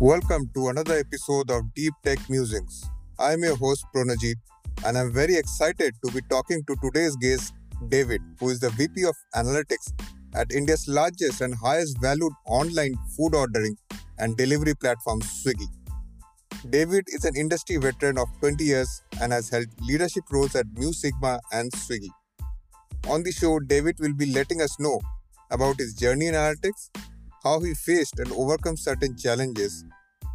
Welcome to another episode of Deep Tech Musings. I'm your host Pronajit, and I'm very excited to be talking to today's guest, David, who is the VP of Analytics at India's largest and highest valued online food ordering and delivery platform, Swiggy. David is an industry veteran of 20 years and has held leadership roles at Mu Sigma and Swiggy. On the show, David will be letting us know about his journey in analytics, how he faced and overcome certain challenges,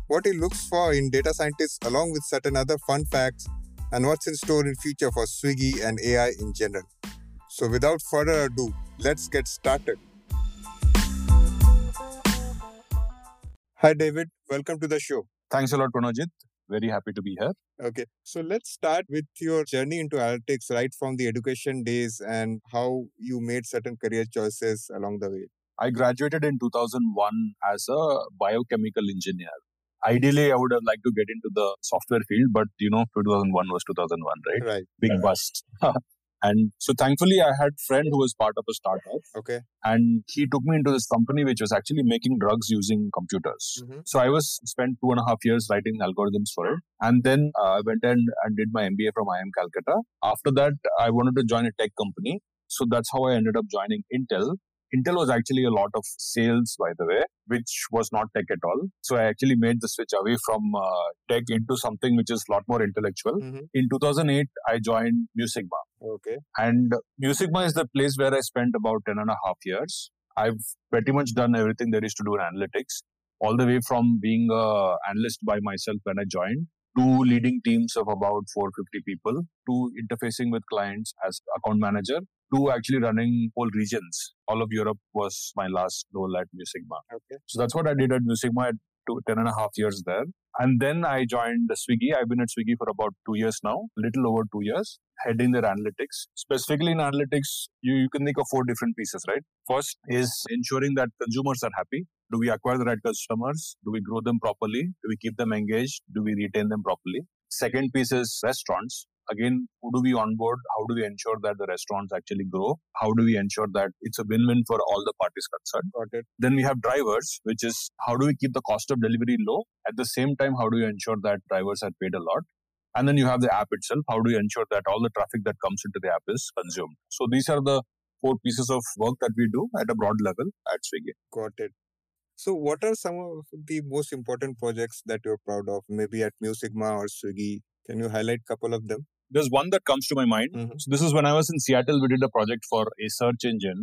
what he looks for in data scientists along with certain other fun facts, and what's in store in future for Swiggy and AI in general. So without further ado, let's get started. Hi David, welcome to the show. Thanks a lot, Pranajit. Very happy to be here. Okay, so let's start with your journey into analytics right from the education days and how you made certain career choices along the way. I graduated in 2001 as a biochemical engineer. Ideally, I would have liked to get into the software field, but you know, 2001 was 2001, right? Right. Big bust. and so thankfully, I had a friend who was part of a startup Okay. and he took me into this company which was actually making drugs using computers. Mhm. So I was spent two and a half years writing algorithms for it, and then uh, I went and, and did my MBA from IIM Calcutta. After that, I wanted to join a tech company, so that's how I ended up joining Intel. Intel was actually a lot of sales, by the way, which was not tech at all. So I actually made the switch away from uh, tech into something which is a lot more intellectual. Mhm. In 2008, I joined Mu Sigma. Okay. And Mu Sigma is the place where I spent about 10 and a half years. I've pretty much done everything there is to do in analytics, all the way from being a analyst by myself when I joined to leading teams of about 450 people to interfacing with clients as account manager to actually running whole regions. All of Europe was my last role at Mu Sigma. Okay. So that's what I did at Mu Sigma at two, 10 and a half years there. And then I joined Swiggy. I've been at Swiggy for about two years now, a little over two years, heading their analytics. Specifically in analytics, you, you can think of four different pieces, right? First is ensuring that consumers are happy. Do we acquire the right customers? Do we grow them properly? Do we keep them engaged? Do we retain them properly? Second piece is restaurants. Again, who do we onboard? How do we ensure that the restaurants actually grow? How do we ensure that it's a win-win for all the parties concerned? Got it. Then we have drivers, which is how do we keep the cost of delivery low? At the same time, how do you ensure that drivers are paid a lot? And then you have the app itself. How do you ensure that all the traffic that comes into the app is consumed? So these are the four pieces of work that we do at a broad level at Swiggy. Got it. So, what are some of the most important projects that you're proud of? Maybe at Mu Sigma or Swiggy. Can you highlight a couple of them? There's one that comes to my mind. Mhm. So this is when I was in Seattle. We did a project for a search engine.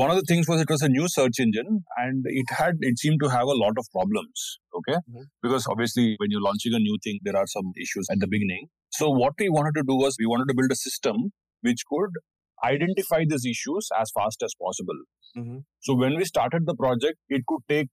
One of the things was it was a new search engine, and it had it seemed to have a lot of problems. Okay, Mhm. because obviously when you're launching a new thing, there are some issues at the beginning. So what we wanted to do was we wanted to build a system which could identify these issues as fast as possible. Mm-hmm. So when we started the project, it could take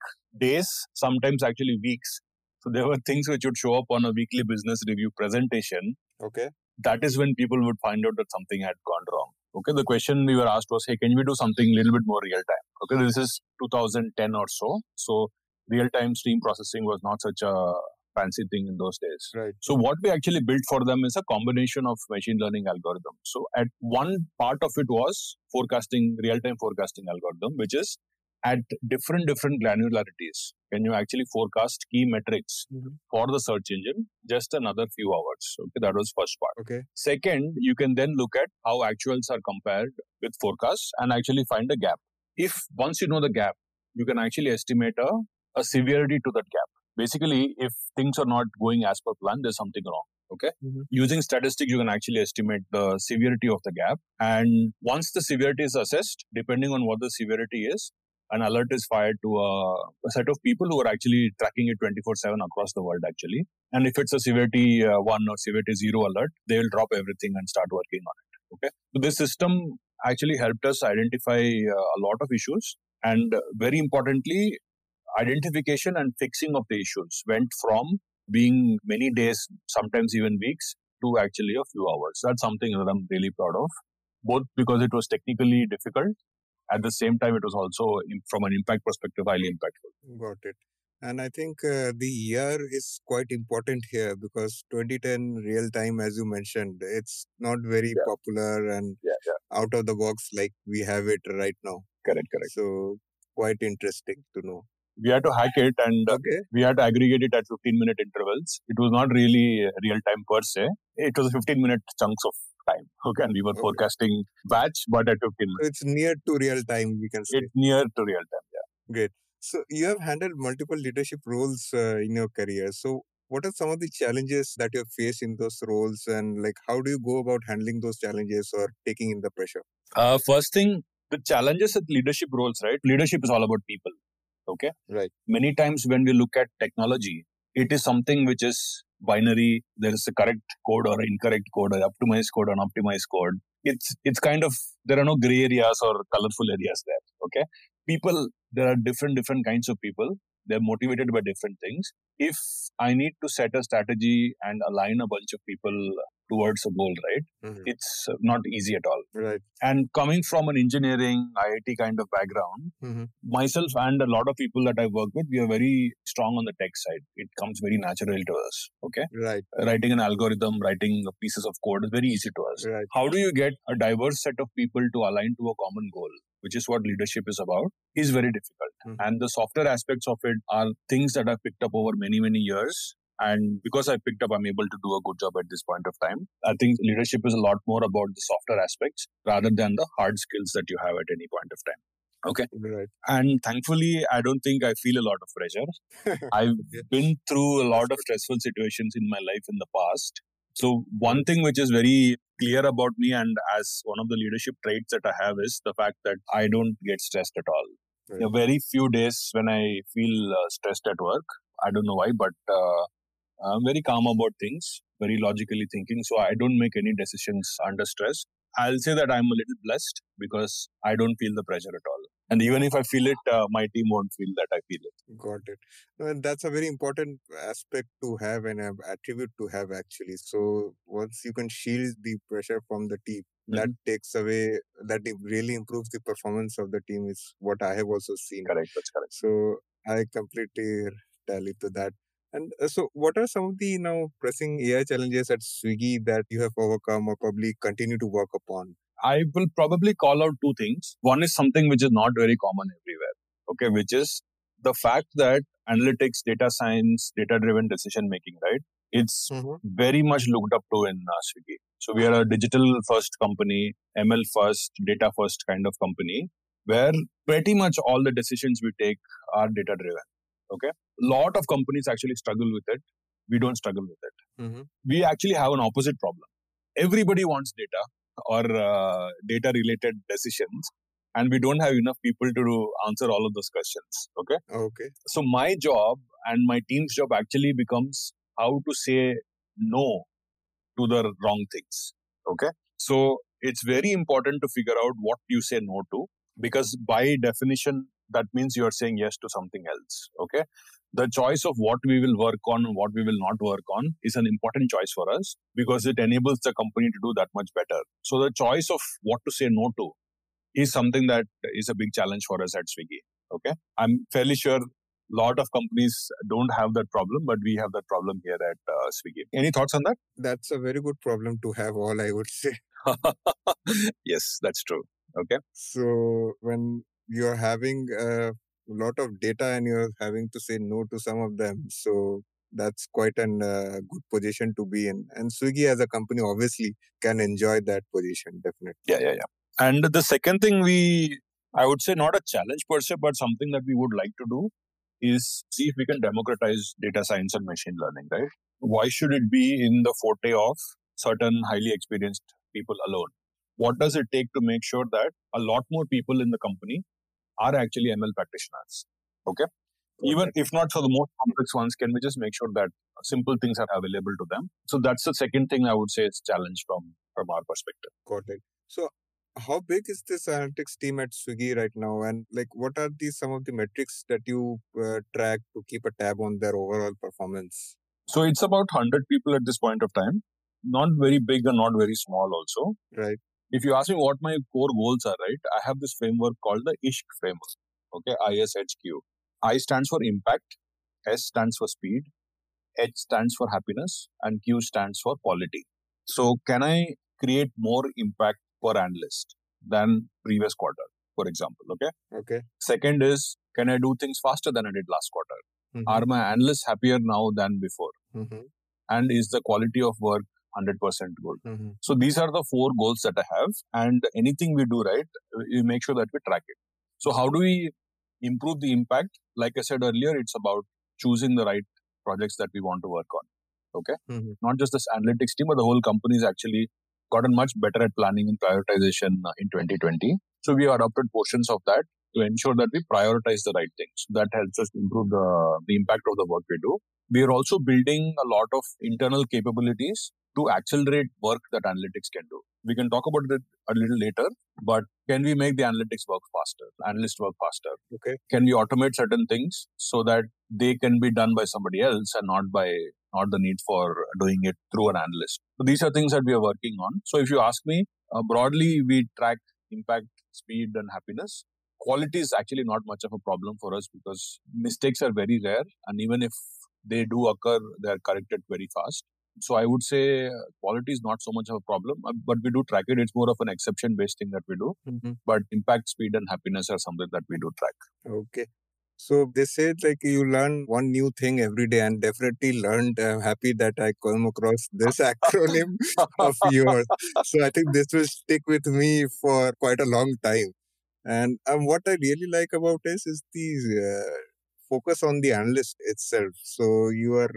days, sometimes actually weeks. So there were things which would show up on a weekly business review presentation Okay. That is when people would find out that something had gone wrong. Okay, the question we were asked was, hey, can we do something a little bit more real time? Okay, this is 2010 or so. So real time stream processing was not such a fancy thing in those days. Right. So what we actually built for them is a combination of machine learning algorithms. So at one part of it was forecasting, real time forecasting algorithm, which is at different different granularities. Can you actually forecast key metrics Mhm. for the search engine just another few hours? Okay, that was first part. Okay. Second, you can then look at how actuals are compared with forecasts and actually find a gap. If once you know the gap, you can actually estimate a, a severity to that gap. Basically, if things are not going as per plan, there's something wrong. Okay. Mhm. Using statistics, you can actually estimate the severity of the gap. And once the severity is assessed, depending on what the severity is, an alert is fired to a, a set of people who are actually tracking it 24 7 across the world, actually. And if it's a severity uh, one or severity zero alert, they will drop everything and start working on it. Okay. So this system actually helped us identify uh, a lot of issues. And uh, very importantly, identification and fixing of the issues went from being many days, sometimes even weeks, to actually a few hours. That's something that I'm really proud of, both because it was technically difficult. At the same time, it was also, from an impact perspective, highly impactful. Got it. And I think uh, the year is quite important here because 2010 real time, as you mentioned, it's not very Yeah. popular and Yeah, yeah. out of the box like we have it right now. Correct, correct. So quite interesting to know. We had to hack it and uh, Okay. we had to aggregate it at 15 minute intervals. It was not really real time per se. It was 15 minute chunks of time. Okay. And we were Okay. forecasting batch, but at 15 minutes. So it's near to real time, we can say. It's near to real time. Yeah. Great. So you have handled multiple leadership roles uh, in your career. So what are some of the challenges that you faced in those roles, and like how do you go about handling those challenges or taking in the pressure? Uh, first thing, the challenges with leadership roles, right? Leadership is all about people. Okay. Right. Many times when we look at technology, it is something which is binary. There is a correct code or incorrect code, or optimized code or unoptimized code. It's it's kind of there are no gray areas or colorful areas there. Okay. People, there are different different kinds of people. They're motivated by different things. If I need to set a strategy and align a bunch of people towards a goal, right? Mhm. It's not easy at all. Right. And coming from an engineering IIT kind of background, Mhm. myself and a lot of people that I work with, we are very strong on the tech side. It comes very natural to us. Okay. Right. Writing an algorithm, writing pieces of code is very easy to us. Right. How do you get a diverse set of people to align to a common goal, which is what leadership is about, is very difficult. Mhm. And the software aspects of it are things that I've picked up over many, many years. And because I picked up, I'm able to do a good job at this point of time. I think leadership is a lot more about the softer aspects rather than the hard skills that you have at any point of time. Okay. Right. And thankfully, I don't think I feel a lot of pressure. I've Yeah. been through a lot of stressful situations in my life in the past. So, one thing which is very clear about me, and as one of the leadership traits that I have, is the fact that I don't get stressed at all. Right. There are very few days when I feel uh, stressed at work. I don't know why, but uh, I'm very calm about things, very logically thinking. So, I don't make any decisions under stress. I'll say that I'm a little blessed because I don't feel the pressure at all. And even if I feel it, uh, my team won't feel that I feel it. Got it. And that's a very important aspect to have and an attribute to have actually. So once you can shield the pressure from the team, that takes away that really improves the performance of the team is what I have also seen. Correct. That's correct. So I completely tally to that. And uh, so, what are some of the now pressing AI challenges at Swiggy that you have overcome or probably continue to work upon? I will probably call out two things. One is something which is not very common everywhere. Okay, which is the fact that analytics, data science, data driven decision making, right? It's very much looked up to in uh, Swiggy. So we are a digital first company, ML first, data first kind of company, where pretty much all the decisions we take are data driven. Okay, a lot of companies actually struggle with it. We don't struggle with it. Mm-hmm. We actually have an opposite problem. Everybody wants data or uh, data related decisions, and we don't have enough people to do- answer all of those questions. Okay Okay. so my job and my team's job actually becomes how to say no to the wrong things okay so it's very important to figure out what you say no to because by definition that means you are saying yes to something else okay the choice of what we will work on and what we will not work on is an important choice for us because it enables the company to do that much better so the choice of what to say no to is something that is a big challenge for us at swiggy okay i'm fairly sure a lot of companies don't have that problem, but we have that problem here at uh, Swiggy. Any thoughts on that? That's a very good problem to have, all I would say. yes, that's true. Okay. So, when you're having a lot of data and you're having to say no to some of them, so that's quite an uh, good position to be in. And Swiggy as a company obviously can enjoy that position, definitely. Yeah, yeah, yeah. And the second thing we, I would say, not a challenge per se, but something that we would like to do is see if we can democratize data science and machine learning, right? Why should it be in the forte of certain highly experienced people alone? What does it take to make sure that a lot more people in the company are actually ML practitioners? Okay. Even if not for the most complex ones, can we just make sure that simple things are available to them? So that's the second thing I would say is challenge from from our perspective. Got it. So, how big is this analytics team at Swiggy right now? And like, what are the some of the metrics that you uh, track to keep a tab on their overall performance? So it's about 100 people at this point of time. Not very big and not very small also. Right. If you ask me what my core goals are, right, I have this framework called the ISHQ framework. Okay, ISHQ. I stands for impact, S stands for speed, H stands for happiness, and Q stands for quality. So can I create more impact per analyst than previous quarter? for example. Okay. Okay. Second is, can I do things faster than I did last quarter? Mhm. Are my analysts happier now than before? Mhm. And is the quality of work 100% good? Mhm. So these are the four goals that I have. And anything we do right, we make sure that we track it. So how do we improve the impact? Like I said earlier, it's about choosing the right projects that we want to work on. Okay. Mhm. Not just this analytics team, but the whole company has actually gotten much better at planning and prioritization uh, in 2020. So we adopted portions of that to ensure that we prioritize the right things. That helps us improve the, the impact of the work we do. We are also building a lot of internal capabilities to accelerate work that analytics can do. We can talk about it a little later, but can we make the analytics work faster, analysts work faster? Okay. Can we automate certain things so that they can be done by somebody else and not by not the need for doing it through an analyst. So these are things that we are working on. So if you ask me, uh, broadly we track impact, speed, and happiness. Quality is actually not much of a problem for us because mistakes are very rare, and even if they do occur, they are corrected very fast. So I would say uh, quality is not so much of a problem, uh, but we do track it. It's more of an exception-based thing that we do. Mhm. But impact, speed, and happiness are something that we do track. Okay. So they said like you learn one new thing every day, and definitely learned. I'm happy that I come across this acronym of yours. So I think this will stick with me for quite a long time. And um, what I really like about this is the uh, focus on the analyst itself. So you are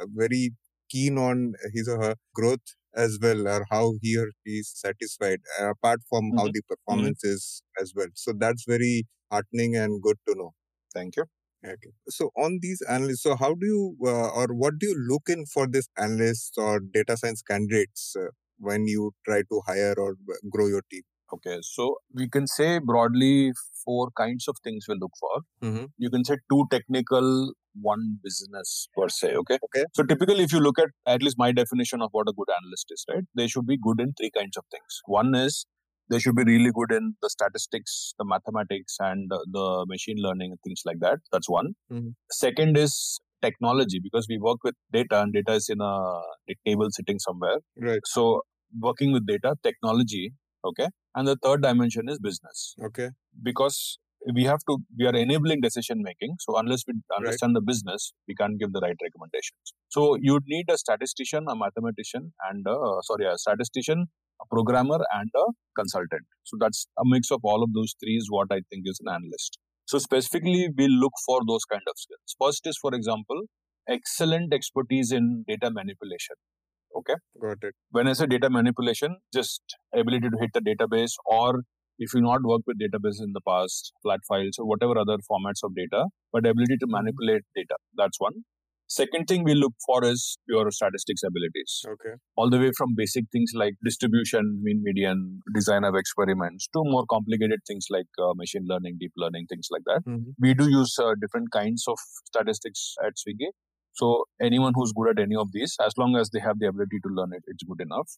uh, very keen on his or her growth as well, or how he or she is satisfied, uh, apart from how Mhm. the performance is as well. So that's very heartening and good to know. Thank you. Okay. So on these analysts, so how do you uh, or what do you look in for these analysts or data science candidates uh, when you try to hire or uh, grow your team? Okay, so we can say broadly four kinds of things we look for. Mm-hmm. You can say two technical, one business per se. Okay. Okay. So typically, if you look at at least my definition of what a good analyst is, right? They should be good in three kinds of things. One is they should be really good in the statistics, the mathematics, and the machine learning and things like that. That's one. Mhm. Second is technology because we work with data and data is in a table sitting somewhere. Right. So working with data, technology, okay. And the third dimension is business Okay. because we have to we are enabling decision making. So unless we understand the business we can't give the right recommendations. So you'd need a statistician a mathematician and a, sorry a statistician a programmer and a consultant. So that's a mix of all of those three is what i think is an analyst. So specifically we look for those kind of skills. First is for example excellent expertise in data manipulation. Okay? Got it. when I say data manipulation, just ability to hit the database, or if you not worked with database in the past, flat files or whatever other formats of data, but ability to manipulate data. That's one. Second thing we look for is your statistics abilities, Okay. all the way from basic things like distribution, mean median, design of experiments, to more complicated things like uh, machine learning, deep learning, things like that Mhm. we do use uh, different kinds of statistics at Swiggy. So anyone who's good at any of these, as long as they have the ability to learn it, it's good enough.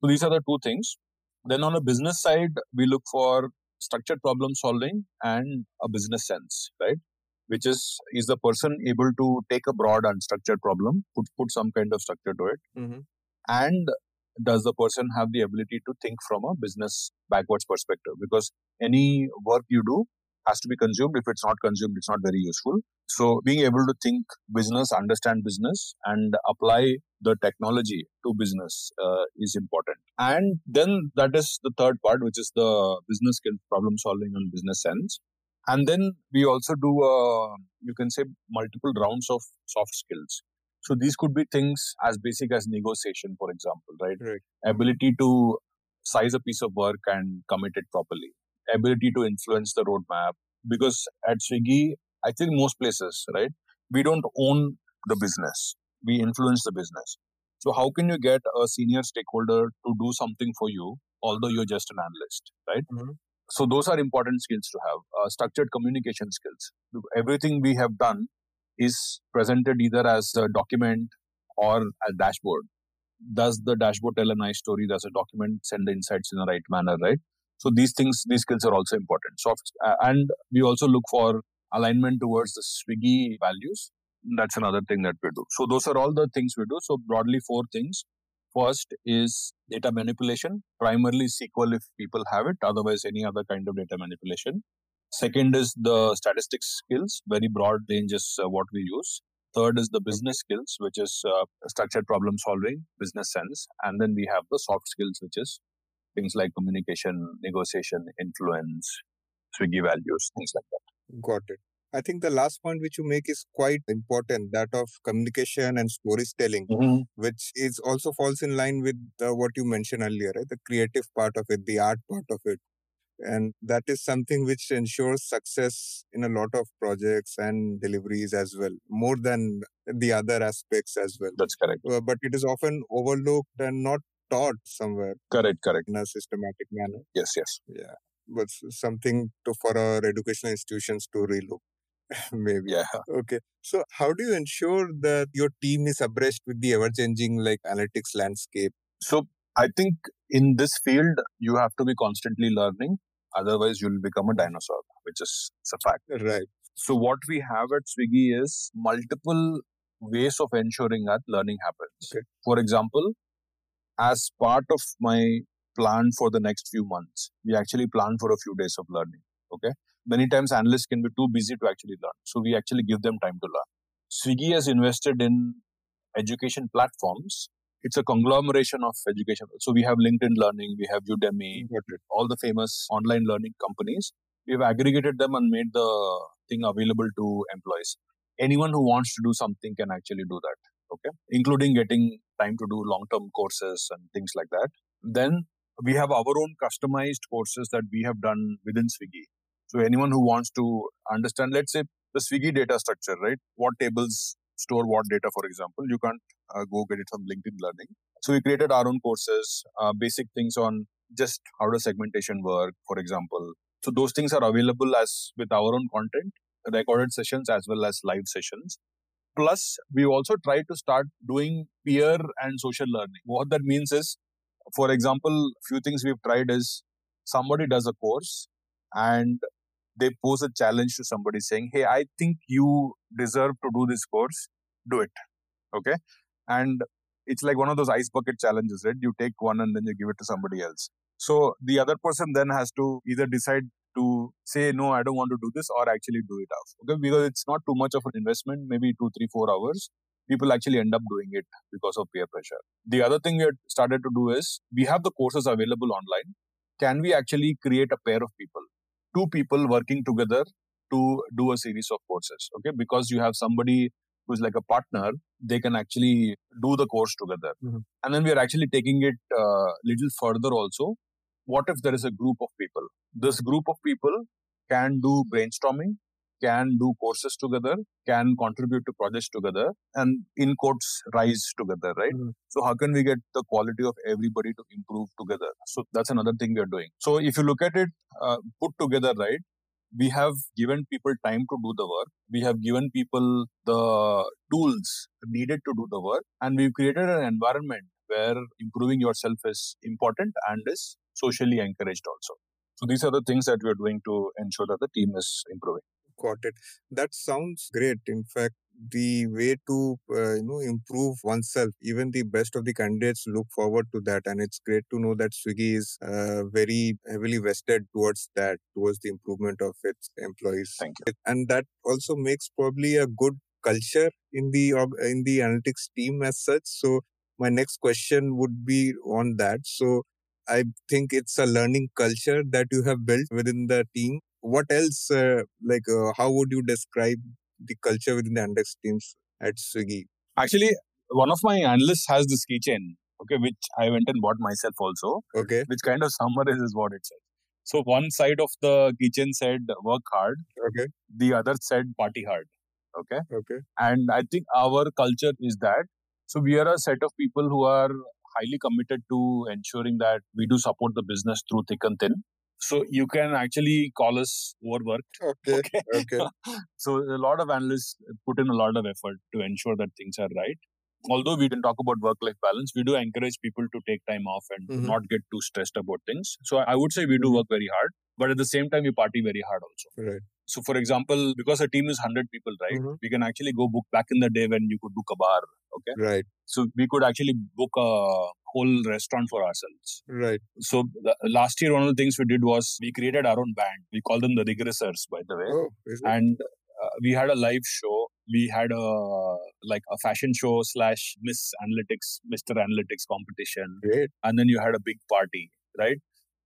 So these are the two things. Then on a business side, we look for structured problem solving and a business sense, right? Which is is the person able to take a broad unstructured problem, put put some kind of structure to it, Mhm. and does the person have the ability to think from a business backwards perspective? Because any work you do has to be consumed. If it's not consumed, it's not very useful. So being able to think business, understand business, and apply the technology to business uh, is important. And then that is the third part, which is the business skill, problem solving, and business sense. And then we also do, uh, you can say, multiple rounds of soft skills. So these could be things as basic as negotiation, for example, right? Right. Ability to size a piece of work and commit it properly. Ability to influence the roadmap. Because at Swiggy, I think most places, right, we don't own the business. We influence the business. So how can you get a senior stakeholder to do something for you, although you're just an analyst, right? Mhm. So those are important skills to have. Uh, structured communication skills. Everything we have done is presented either as a document or a dashboard. Does the dashboard tell a nice story? Does a document send the insights in the right manner, right? So these things, these skills are also important. Soft, and we also look for alignment towards the Swiggy values. That's another thing that we do. So those are all the things we do. So broadly, four things. First is data manipulation, primarily SQL if people have it, otherwise, any other kind of data manipulation. Second is the statistics skills, very broad range is uh, what we use. Third is the business skills, which is uh, structured problem solving, business sense. And then we have the soft skills, which is things like communication, negotiation, influence, Swiggy values, things like that. Got it. I think the last point which you make is quite important that of communication and storytelling, mm-hmm. which is also falls in line with uh, what you mentioned earlier, right? the creative part of it, the art part of it. And that is something which ensures success in a lot of projects and deliveries as well, more than the other aspects as well. That's correct. Uh, but it is often overlooked and not taught somewhere. Correct, correct. In a systematic manner. Yes, yes. Yeah. But something to for our educational institutions to relook. maybe yeah okay so how do you ensure that your team is abreast with the ever changing like analytics landscape so i think in this field you have to be constantly learning otherwise you'll become a dinosaur which is a fact right so what we have at swiggy is multiple ways of ensuring that learning happens okay. for example as part of my plan for the next few months we actually plan for a few days of learning okay many times analysts can be too busy to actually learn. So we actually give them time to learn. Swiggy has invested in education platforms. It's a conglomeration of education. So we have LinkedIn Learning, we have Udemy, all the famous online learning companies. We've aggregated them and made the thing available to employees. Anyone who wants to do something can actually do that. Okay. Including getting time to do long term courses and things like that. Then we have our own customized courses that we have done within Swiggy. So anyone who wants to understand, let's say the Swiggy data structure, right? What tables store what data, for example, you can't uh, go get it from LinkedIn Learning. So we created our own courses, uh, basic things on just how does segmentation work, for example. So those things are available as with our own content, recorded sessions as well as live sessions. Plus, we also try to start doing peer and social learning. What that means is, for example, few things we've tried is somebody does a course and they pose a challenge to somebody saying, Hey, I think you deserve to do this course, do it. Okay. And it's like one of those ice bucket challenges, right? You take one and then you give it to somebody else. So the other person then has to either decide to say, No, I don't want to do this, or actually do it off. Okay. Because it's not too much of an investment, maybe two, three, four hours. People actually end up doing it because of peer pressure. The other thing we had started to do is we have the courses available online. Can we actually create a pair of people? two people working together to do a series of courses okay because you have somebody who's like a partner they can actually do the course together mm-hmm. and then we are actually taking it a uh, little further also what if there is a group of people this group of people can do brainstorming can do courses together, can contribute to projects together, and in quotes rise together, right? Mm-hmm. So how can we get the quality of everybody to improve together? So that's another thing we are doing. So if you look at it uh, put together, right? We have given people time to do the work. We have given people the tools needed to do the work, and we've created an environment where improving yourself is important and is socially encouraged also. So these are the things that we are doing to ensure that the team is improving got it. That sounds great. In fact, the way to uh, you know improve oneself even the best of the candidates look forward to that and it's great to know that swiggy is uh, very heavily vested towards that towards the improvement of its employees Thank you. and that also makes probably a good culture in the in the analytics team as such so my next question would be on that. So i think it's a learning culture that you have built within the team. What else uh, like uh, how would you describe the culture within the index teams at swiggy? Actually one of my analysts has this keychain okay which i went and bought myself also okay. which kind of summarizes what it says. So one side of the keychain said work hard. Okay. The other said party hard. Okay. Okay. And i think our culture is that so we are a set of people who are highly committed to ensuring that we do support the business through thick and thin so you can actually call us overworked. Okay. Okay. okay. so a lot of analysts put in a lot of effort to ensure that things are right. Although we didn't talk about work-life balance, we do encourage people to take time off and mm-hmm. not get too stressed about things. So I would say we do mm-hmm. work very hard, but at the same time we party very hard also. Right. So, for example, because a team is 100 people, right? Mm-hmm. We can actually go book back in the day when you could book a bar. Okay. Right. So, we could actually book a whole restaurant for ourselves. Right. So the, last year, one of the things we did was we created our own band. We call them the Regressors, by the way. Oh? And uh, we had a live show. We had a like a fashion show slash Miss Analytics, Mr. Analytics competition, Great. and then you had a big party, right?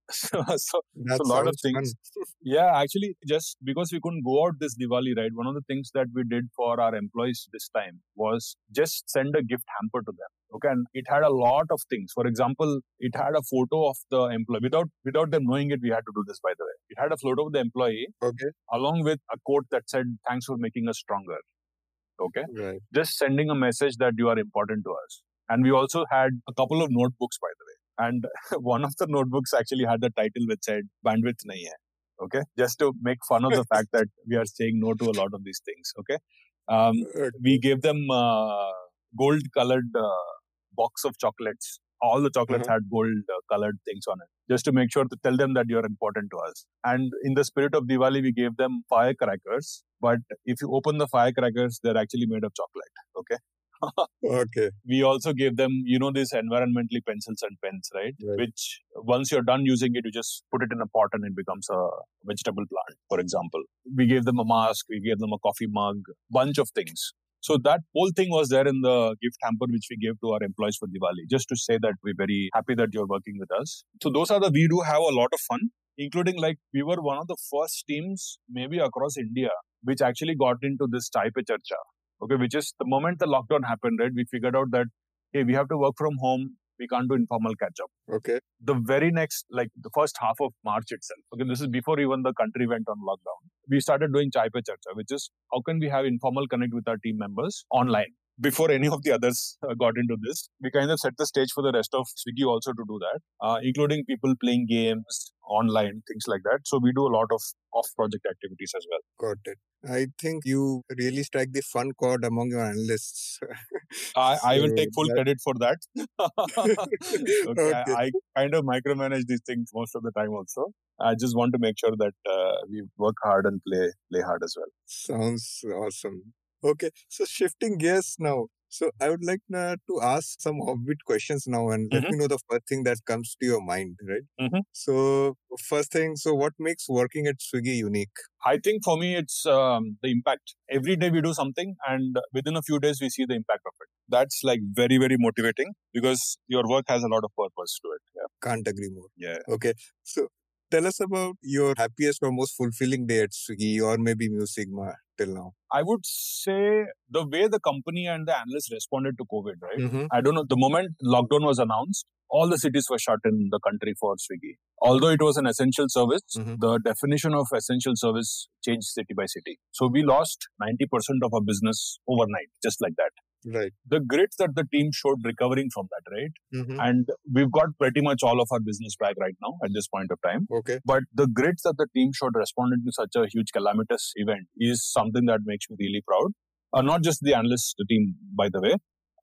So, so That a lot of sounds fun. things. yeah, actually, just because we couldn't go out this Diwali, right? One of the things that we did for our employees this time was just send a gift hamper to them. Okay, and it had a lot of things. For example, it had a photo of the employee without without them knowing it. We had to do this, by the way. It had a photo of the employee Okay. along with a quote that said, "Thanks for making us stronger." Okay, Right. just sending a message that you are important to us. And we also had a couple of notebooks, by the way. And one of the notebooks actually had the title which said "Bandwidth nahi hai." Okay, just to make fun of the fact that we are saying no to a lot of these things. Okay, um, we gave them uh, gold colored uh, box of chocolates. All the chocolates Uh-huh. had gold uh, colored things on it, just to make sure to tell them that you're important to us. And in the spirit of Diwali, we gave them firecrackers. But if you open the firecrackers, they're actually made of chocolate. Okay. Okay. We also gave them, you know, these environmentally pencils and pens, right? Right. Which once you're done using it, you just put it in a pot and it becomes a vegetable plant, for example. We gave them a mask, we gave them a coffee mug, bunch of things. So that whole thing was there in the gift hamper which we gave to our employees for Diwali, just to say that we're very happy that you're working with us. So those are the we do have a lot of fun, including like we were one of the first teams maybe across India which actually got into this type of Charcha. Okay, which is the moment the lockdown happened, right? We figured out that hey, we have to work from home. We can't do informal catch up Okay. the very next, like the first half of March itself. Okay, this is before even the country went on lockdown. We started doing Chai Pe Charcha, which is how can we have informal connect with our team members online. Before any of the others uh, got into this, we kind of set the stage for the rest of Swiggy also to do that, uh, including people playing games online, things like that. So we do a lot of off-project activities as well. Got it. I think you really strike the fun chord among your analysts. I, I will take full that- credit for that. okay, Okay. I, I kind of micromanage these things most of the time also. I just want to make sure that uh, we work hard and play play hard as well. Sounds awesome. Okay, so shifting gears now. So I would like uh, to ask some offbeat questions now, and let Mhm. me know the first thing that comes to your mind, right? Mhm. So first thing, so what makes working at Swiggy unique? I think for me, it's um, the impact. Every day we do something, and within a few days we see the impact of it. That's like very very motivating because your work has a lot of purpose to it. Yeah. Can't agree more. Yeah. Okay, so tell us about your happiest or most fulfilling day at Swiggy, or maybe Mu Sigma till now. I would say the way the company and the analysts responded to COVID, right? Mm-hmm. I don't know. The moment lockdown was announced, all the cities were shut in the country for Swiggy. Although it was an essential service, Mhm. the definition of essential service changed city by city. So we lost 90% of our business overnight, just like that. Right. The grit that the team showed recovering from that, right? Mm-hmm. And we've got pretty much all of our business back right now at this point of time. Okay. But the grit that the team showed responding to such a huge calamitous event is something that makes me really proud. Uh, not just the analysts, the team, by the way.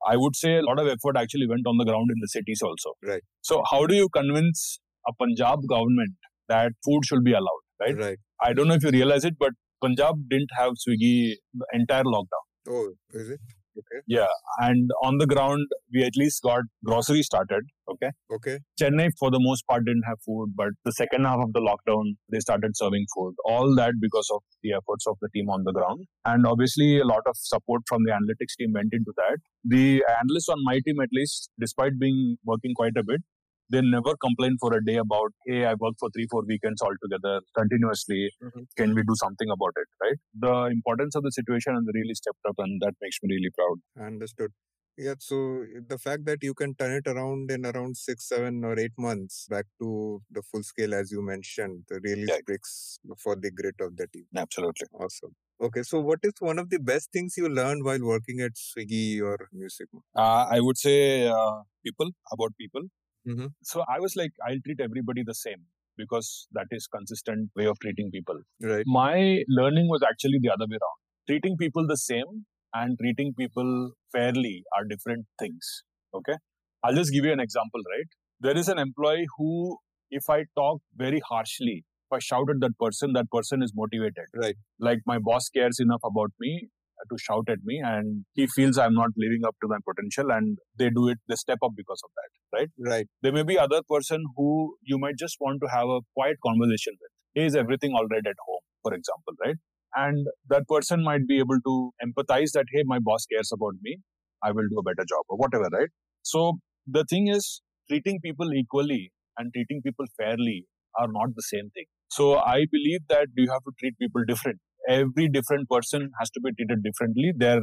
I would say a lot of effort actually went on the ground in the cities also. Right. So, how do you convince a Punjab government that food should be allowed, right? Right. I don't know if you realize it, but Punjab didn't have Swiggy the entire lockdown. Oh, is it? Okay. Yeah. And on the ground, we at least got grocery started. Okay. Okay. Chennai, for the most part, didn't have food, but the second half of the lockdown, they started serving food. All that because of the efforts of the team on the ground. And obviously, a lot of support from the analytics team went into that. The analysts on my team, at least, despite being working quite a bit, they never complain for a day about, hey, I worked for three, four weekends altogether continuously. Mhm. Can we do something about it? Right? The importance of the situation and really stepped up, and that makes me really proud. Understood. Yeah, so the fact that you can turn it around in around six, seven, or eight months back to the full scale, as you mentioned, really Yeah. speaks for the grit of the team. Absolutely. Awesome. Okay, so what is one of the best things you learned while working at Swiggy or Mu Sigma? Uh, I would say uh, people, about people. Mhm. So I was like, I'll treat everybody the same because that is consistent way of treating people. Right. My learning was actually the other way around. Treating people the same and treating people fairly are different things. Okay. I'll just give you an example, right? There is an employee who, if I talk very harshly, if I shout at that person, that person is motivated. Right. Like my boss cares enough about me to shout at me and he feels I'm not living up to my potential and they do it, they step up because of that, right? Right. There may be other person who you might just want to have a quiet conversation with. Is everything all right at home, for example, right? And that person might be able to empathize that, hey, my boss cares about me. I will do a better job or whatever, right? So the thing is, treating people equally and treating people fairly are not the same thing. So I believe that you have to treat people different. Every different person has to be treated differently. They're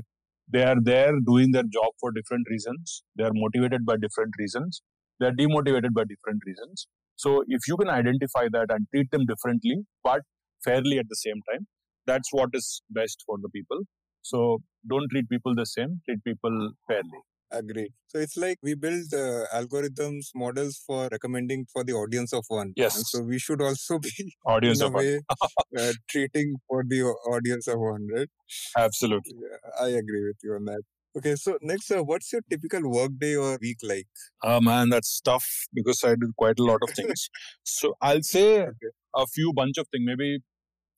they are there doing their job for different reasons. They are motivated by different reasons. They are demotivated by different reasons. So if you can identify that and treat them differently, but fairly at the same time, that's what is best for the people. So don't treat people the same, treat people fairly. Agreed. So it's like we build uh, algorithms, models for recommending for the audience of one. Yes. And so we should also be Audience of one. uh, treating for the audience of one, right? Absolutely. Yeah, I agree with you on that. Okay, so next, uh, what's your typical work day or week like? Oh man, that's tough because I do quite a lot of things. so I'll say Okay. a few bunch of things, maybe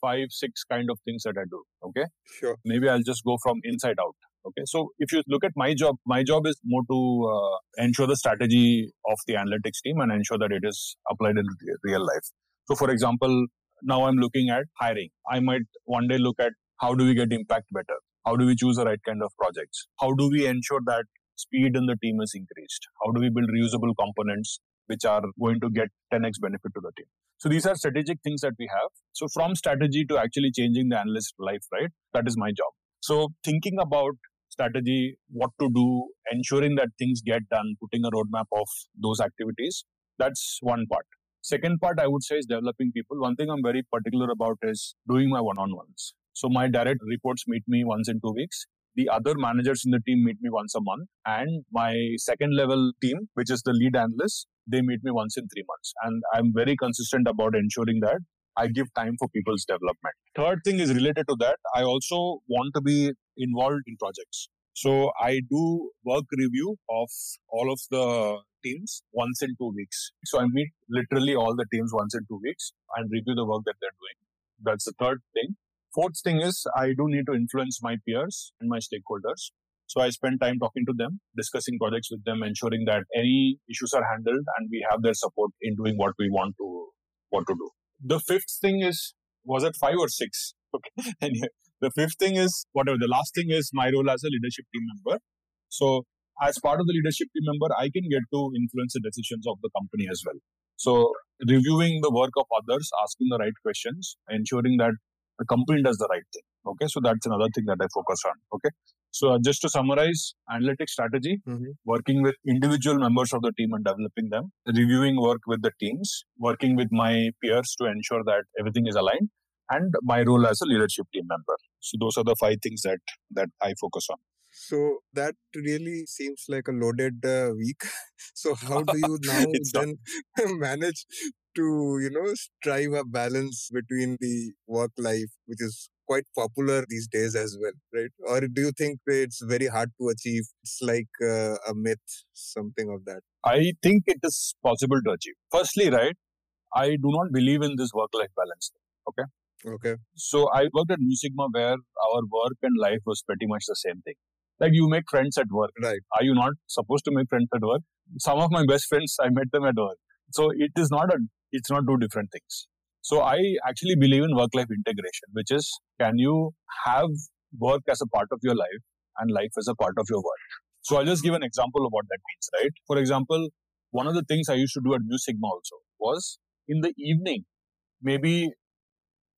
five, six kind of things that I do. Okay. Sure. maybe I'll just go from inside out. Okay, so if you look at my job, my job is more to uh, ensure the strategy of the analytics team and ensure that it is applied in real life. So, for example, now I'm looking at hiring. I might one day look at how do we get impact better? How do we choose the right kind of projects? How do we ensure that speed in the team is increased? How do we build reusable components which are going to get 10x benefit to the team? So these are strategic things that we have. So from strategy to actually changing the analyst life, right? That is my job. So thinking about strategy, what to do, ensuring that things get done, putting a roadmap of those activities, that's one part. Second part, I would say, is developing people. One thing I'm very particular about is doing my one on ones. So my direct reports meet me once in two weeks. The other managers in the team meet me once a month. And my second level team, which is the lead analyst, they meet me once in three months. And I'm very consistent about ensuring that I give time for people's development. Third thing is related to that. I also want to be involved in projects. So I do work review of all of the teams once in two weeks. So I meet literally all the teams once in two weeks and review the work that they're doing. That's the third thing. Fourth thing is I do need to influence my peers and my stakeholders. So I spend time talking to them, discussing projects with them, ensuring that any issues are handled and we have their support in doing what we want to want to do. The fifth thing is was it five or six? Okay. anyway, the fifth thing is whatever. The last thing is my role as a leadership team member. So as part of the leadership team member, I can get to influence the decisions of the company as well. So reviewing the work of others, asking the right questions, ensuring that the company does the right thing. Okay, so that's another thing that I focus on. Okay, so uh, just to summarize, analytics strategy, Mhm. working with individual members of the team and developing them, reviewing work with the teams, working with my peers to ensure that everything is aligned, and my role as a leadership team member. So those are the five things that that I focus on. So that really seems like a loaded uh, week. So how do you now then manage to you know strive a balance between the work life, which is quite popular these days as well, right? Or do you think it's very hard to achieve? It's like uh, a myth, something of that. I think it is possible to achieve. Firstly, right, I do not believe in this work-life balance. Okay. Okay. So I worked at Mu Sigma where our work and life was pretty much the same thing. Like you make friends at work. Right. Are you not supposed to make friends at work? Some of my best friends, I met them at work. So it is not a, it's not two different things. So I actually believe in work-life integration, which is can you have work as a part of your life and life as a part of your work? So I'll just give an example of what that means, right? For example, one of the things I used to do at Mu Sigma also was in the evening, maybe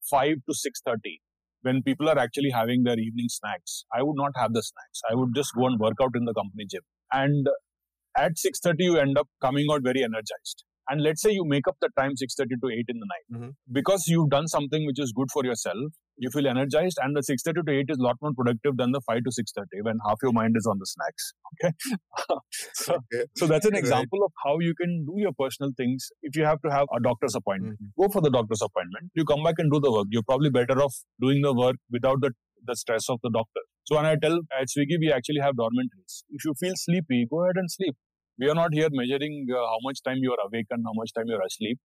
5 to 6.30, when people are actually having their evening snacks, I would not have the snacks. I would just go and work out in the company gym. And at 6.30, you end up coming out very energized. And let's say you make up the time 6.30 to 8 in the night. Mhm. Because you've done something which is good for yourself, you feel energized and the 6.30 to 8 is a lot more productive than the 5 to 6.30 when half your mind is on the snacks. Okay. so, Okay. so that's an Right. example of how you can do your personal things if you have to have a doctor's appointment Mhm. go for the doctor's appointment. You come back and do the work. You're probably better off doing the work without the, the stress of the doctor. So when I tell at Swiggy, we actually have dormitories. If you feel sleepy, go ahead and sleep. We are not here measuring uh, how much time you are awake and how much time you are asleep.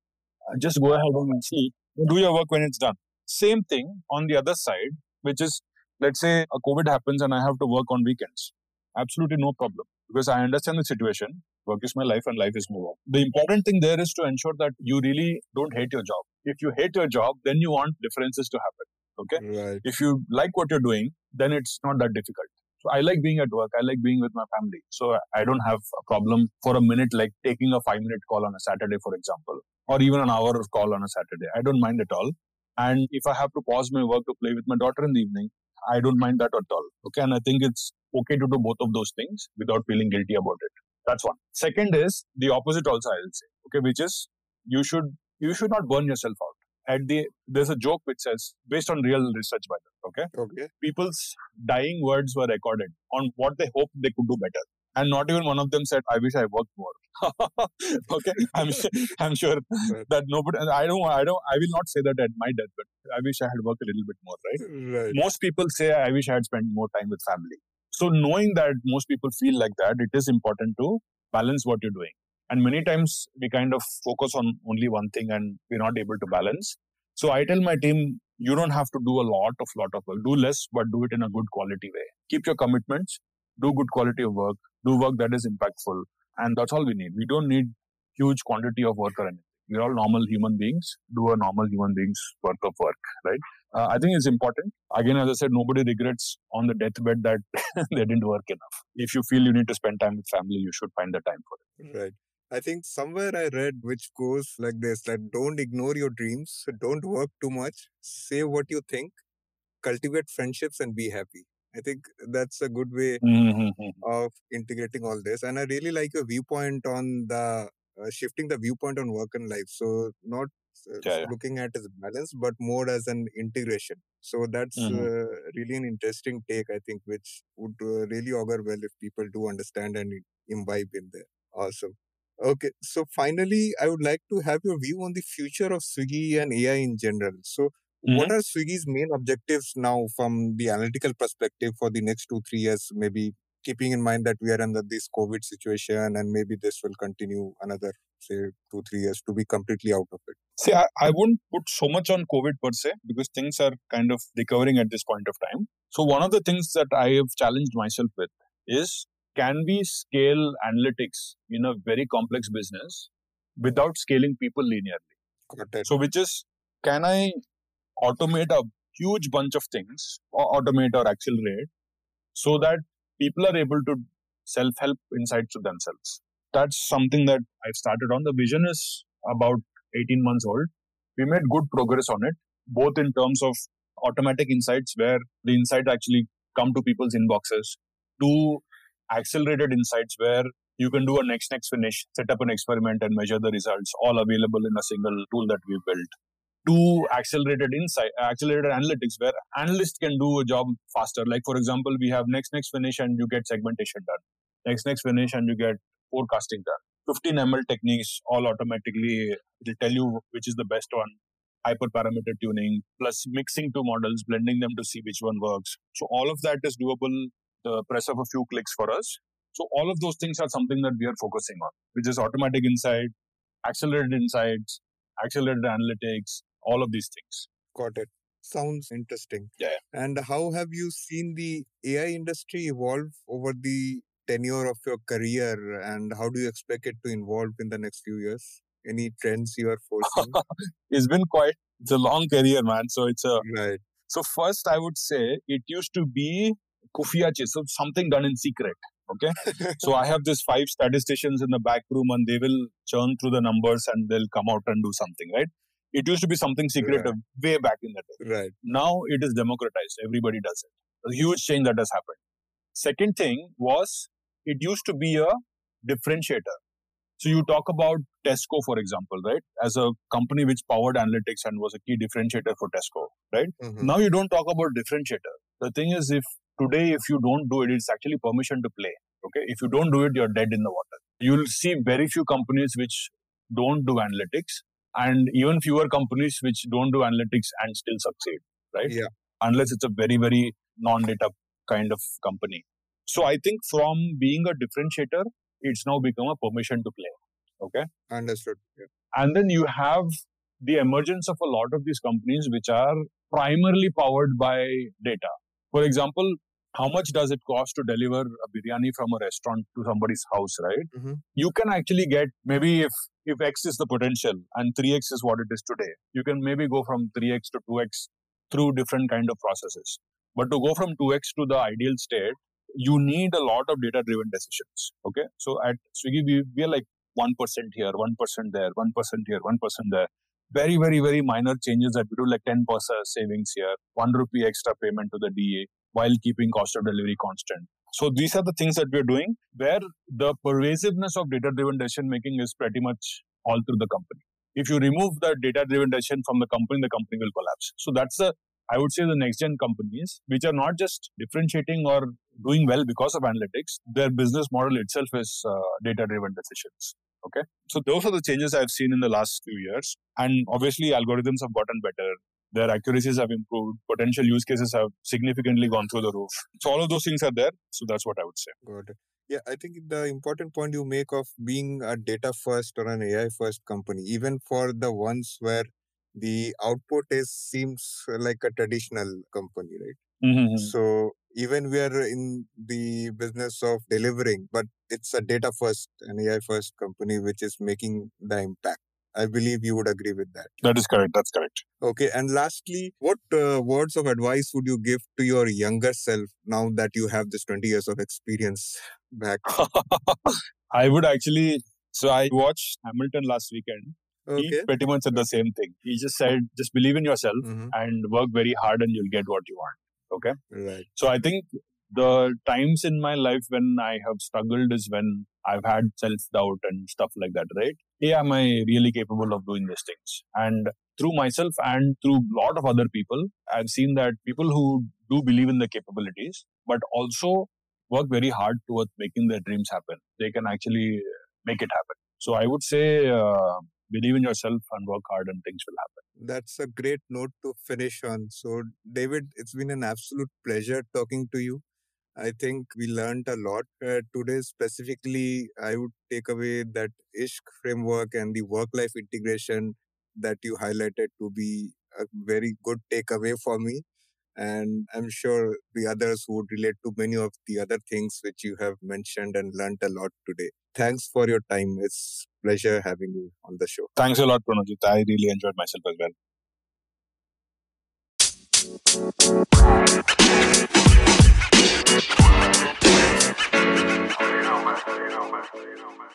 Uh, just go ahead and sleep. Do your work when it's done. Same thing on the other side, which is let's say a COVID happens and I have to work on weekends. Absolutely no problem because I understand the situation. Work is my life and life is my work. The important thing there is to ensure that you really don't hate your job. If you hate your job, then you want differences to happen. Okay. Right. If you like what you're doing, then it's not that difficult. I like being at work. I like being with my family. So I don't have a problem for a minute, like taking a five minute call on a Saturday, for example, or even an hour of call on a Saturday. I don't mind at all. And if I have to pause my work to play with my daughter in the evening, I don't mind that at all. Okay. And I think it's okay to do both of those things without feeling guilty about it. That's one. Second is the opposite also, I will say. Okay. Which is you should, you should not burn yourself out at the there's a joke which says based on real research by them okay? Okay. people's dying words were recorded on what they hoped they could do better. And not even one of them said i wish i worked more. Okay? I'm i'm sure that nobody i don't i don't i will not say that at my death but i wish i had worked a little bit more right? Right. most people say i wish i had spent more time with family. So knowing that most people feel like that it is important to balance what you're doing and many times we kind of focus on only one thing and we're not able to balance. So i tell my team you don't have to do a lot of lot of work. Do less but do it in a good quality way. Keep your commitments. Do good quality of work. Do work that is impactful. And that's all we need. We don't need huge quantity of work or anything. We're all normal human beings. Do a normal human beings worth of work right? Uh, I think it's important. Again, as I said, nobody regrets on the deathbed that they didn't work enough. If you feel you need to spend time with family, you should find the time for it. Right. I think somewhere I read which goes like this that don't ignore your dreams, don't work too much, say what you think, cultivate friendships, and be happy. I think that's a good way of integrating all this. And I really like your viewpoint on the uh, shifting the viewpoint on work and life. So, not uh, Yeah, yeah. looking at as balance, but more as an integration. So, that's Mhm. uh, really an interesting take, I think, which would uh, really augur well if people do understand and imbibe in there. Awesome. Okay, so finally, I would like to have your view on the future of Swiggy and AI in general. So, what mm-hmm. are Swiggy's main objectives now from the analytical perspective for the next two, three years? Maybe keeping in mind that we are under this COVID situation and maybe this will continue another, say, two, three years to be completely out of it. See, I, I wouldn't put so much on COVID per se because things are kind of recovering at this point of time. So, one of the things that I have challenged myself with is can we scale analytics in a very complex business without scaling people linearly? So, which is, can I automate a huge bunch of things or automate or accelerate so that people are able to self help insights to themselves? That's something that I've started on. The vision is about 18 months old. We made good progress on it, both in terms of automatic insights where the insight actually come to people's inboxes, to accelerated insights where you can do a next next finish, set up an experiment and measure the results, all available in a single tool that we built. To accelerated insight, accelerated analytics, where analysts can do a job faster. Like for example, we have next next finish and you get segmentation done. Next next finish and you get forecasting done. 15 ML techniques all automatically will tell you which is the best one. Hyperparameter tuning plus mixing two models, blending them to see which one works. So all of that is doable the press of a few clicks for us. So all of those things are something that we are focusing on, which is automatic insight, accelerated insights, accelerated analytics, all of these things. Got it. Sounds interesting. Yeah. And how have you seen the AI industry evolve over the tenure of your career and how do you expect it to evolve in the next few years? Any trends you are foreseeing? it's been quite it's a long career, man. So it's a right. so first I would say it used to be chase, so something done in secret. Okay. so I have these five statisticians in the back room and they will churn through the numbers and they'll come out and do something, right? It used to be something secretive way back in the day. Right. Now it is democratized. Everybody does it. A huge change that has happened. Second thing was it used to be a differentiator. So you talk about Tesco, for example, right? As a company which powered analytics and was a key differentiator for Tesco, right? Mhm. Now you don't talk about differentiator. The thing is, if today, if you don't do it, it's actually permission to play. Okay. If you don't do it, you're dead in the water. You'll see very few companies which don't do analytics and even fewer companies which don't do analytics and still succeed, right? Yeah. Unless it's a very, very non data kind of company. So I think from being a differentiator, it's now become a permission to play. Okay. Understood. Yeah. And then you have the emergence of a lot of these companies which are primarily powered by data. For example, how much does it cost to deliver a biryani from a restaurant to somebody's house, right? Mhm. You can actually get maybe if if X is the potential and 3X is what it is today, you can maybe go from 3X to 2X through different kind of processes. But to go from 2X to the ideal state, you need a lot of data driven decisions. Okay. So at Swiggy, we, we are like 1% here, 1% there, 1% here, 1% there. Very, very, very minor changes that we do, like 10% savings here, 1 rupee extra payment to the DA while keeping cost of delivery constant. So these are the things that we're doing where the pervasiveness of data driven decision making is pretty much all through the company. If you remove the data driven decision from the company, the company will collapse. So that's the I would say the next gen companies, which are not just differentiating or doing well because of analytics, their business model itself is uh, data driven decisions. Okay. So those are the changes I've seen in the last few years. And obviously, algorithms have gotten better. Their accuracies have improved. Potential use cases have significantly gone through the roof. So all of those things are there. So that's what I would say. Good. Yeah, I think the important point you make of being a data first or an AI first company, even for the ones where the output is seems like a traditional company, right? Mm-hmm. So even we are in the business of delivering, but it's a data first and AI first company which is making the impact. I believe you would agree with that. That is correct. That's correct. Okay. And lastly, what uh, words of advice would you give to your younger self now that you have this 20 years of experience back? I would actually. So I watched Hamilton last weekend. Okay. He pretty much said the same thing. He just said, just believe in yourself Mhm. and work very hard and you'll get what you want. Okay. Right. So I think the times in my life when I have struggled is when I've had self doubt and stuff like that, right? Hey, am I really capable of doing these things? And through myself and through a lot of other people, I've seen that people who do believe in the capabilities, but also work very hard towards making their dreams happen, they can actually make it happen. So I would say, uh, believe in yourself and work hard and things will happen. That's a great note to finish on. So, David, it's been an absolute pleasure talking to you. I think we learned a lot uh, today. Specifically, I would take away that ISHK framework and the work life integration that you highlighted to be a very good takeaway for me. And I'm sure the others would relate to many of the other things which you have mentioned and learned a lot today. Thanks for your time. It's pleasure having you on the show. Thanks a lot, Pranajit. I really enjoyed myself as well. You know, man. You know, man. You know, man.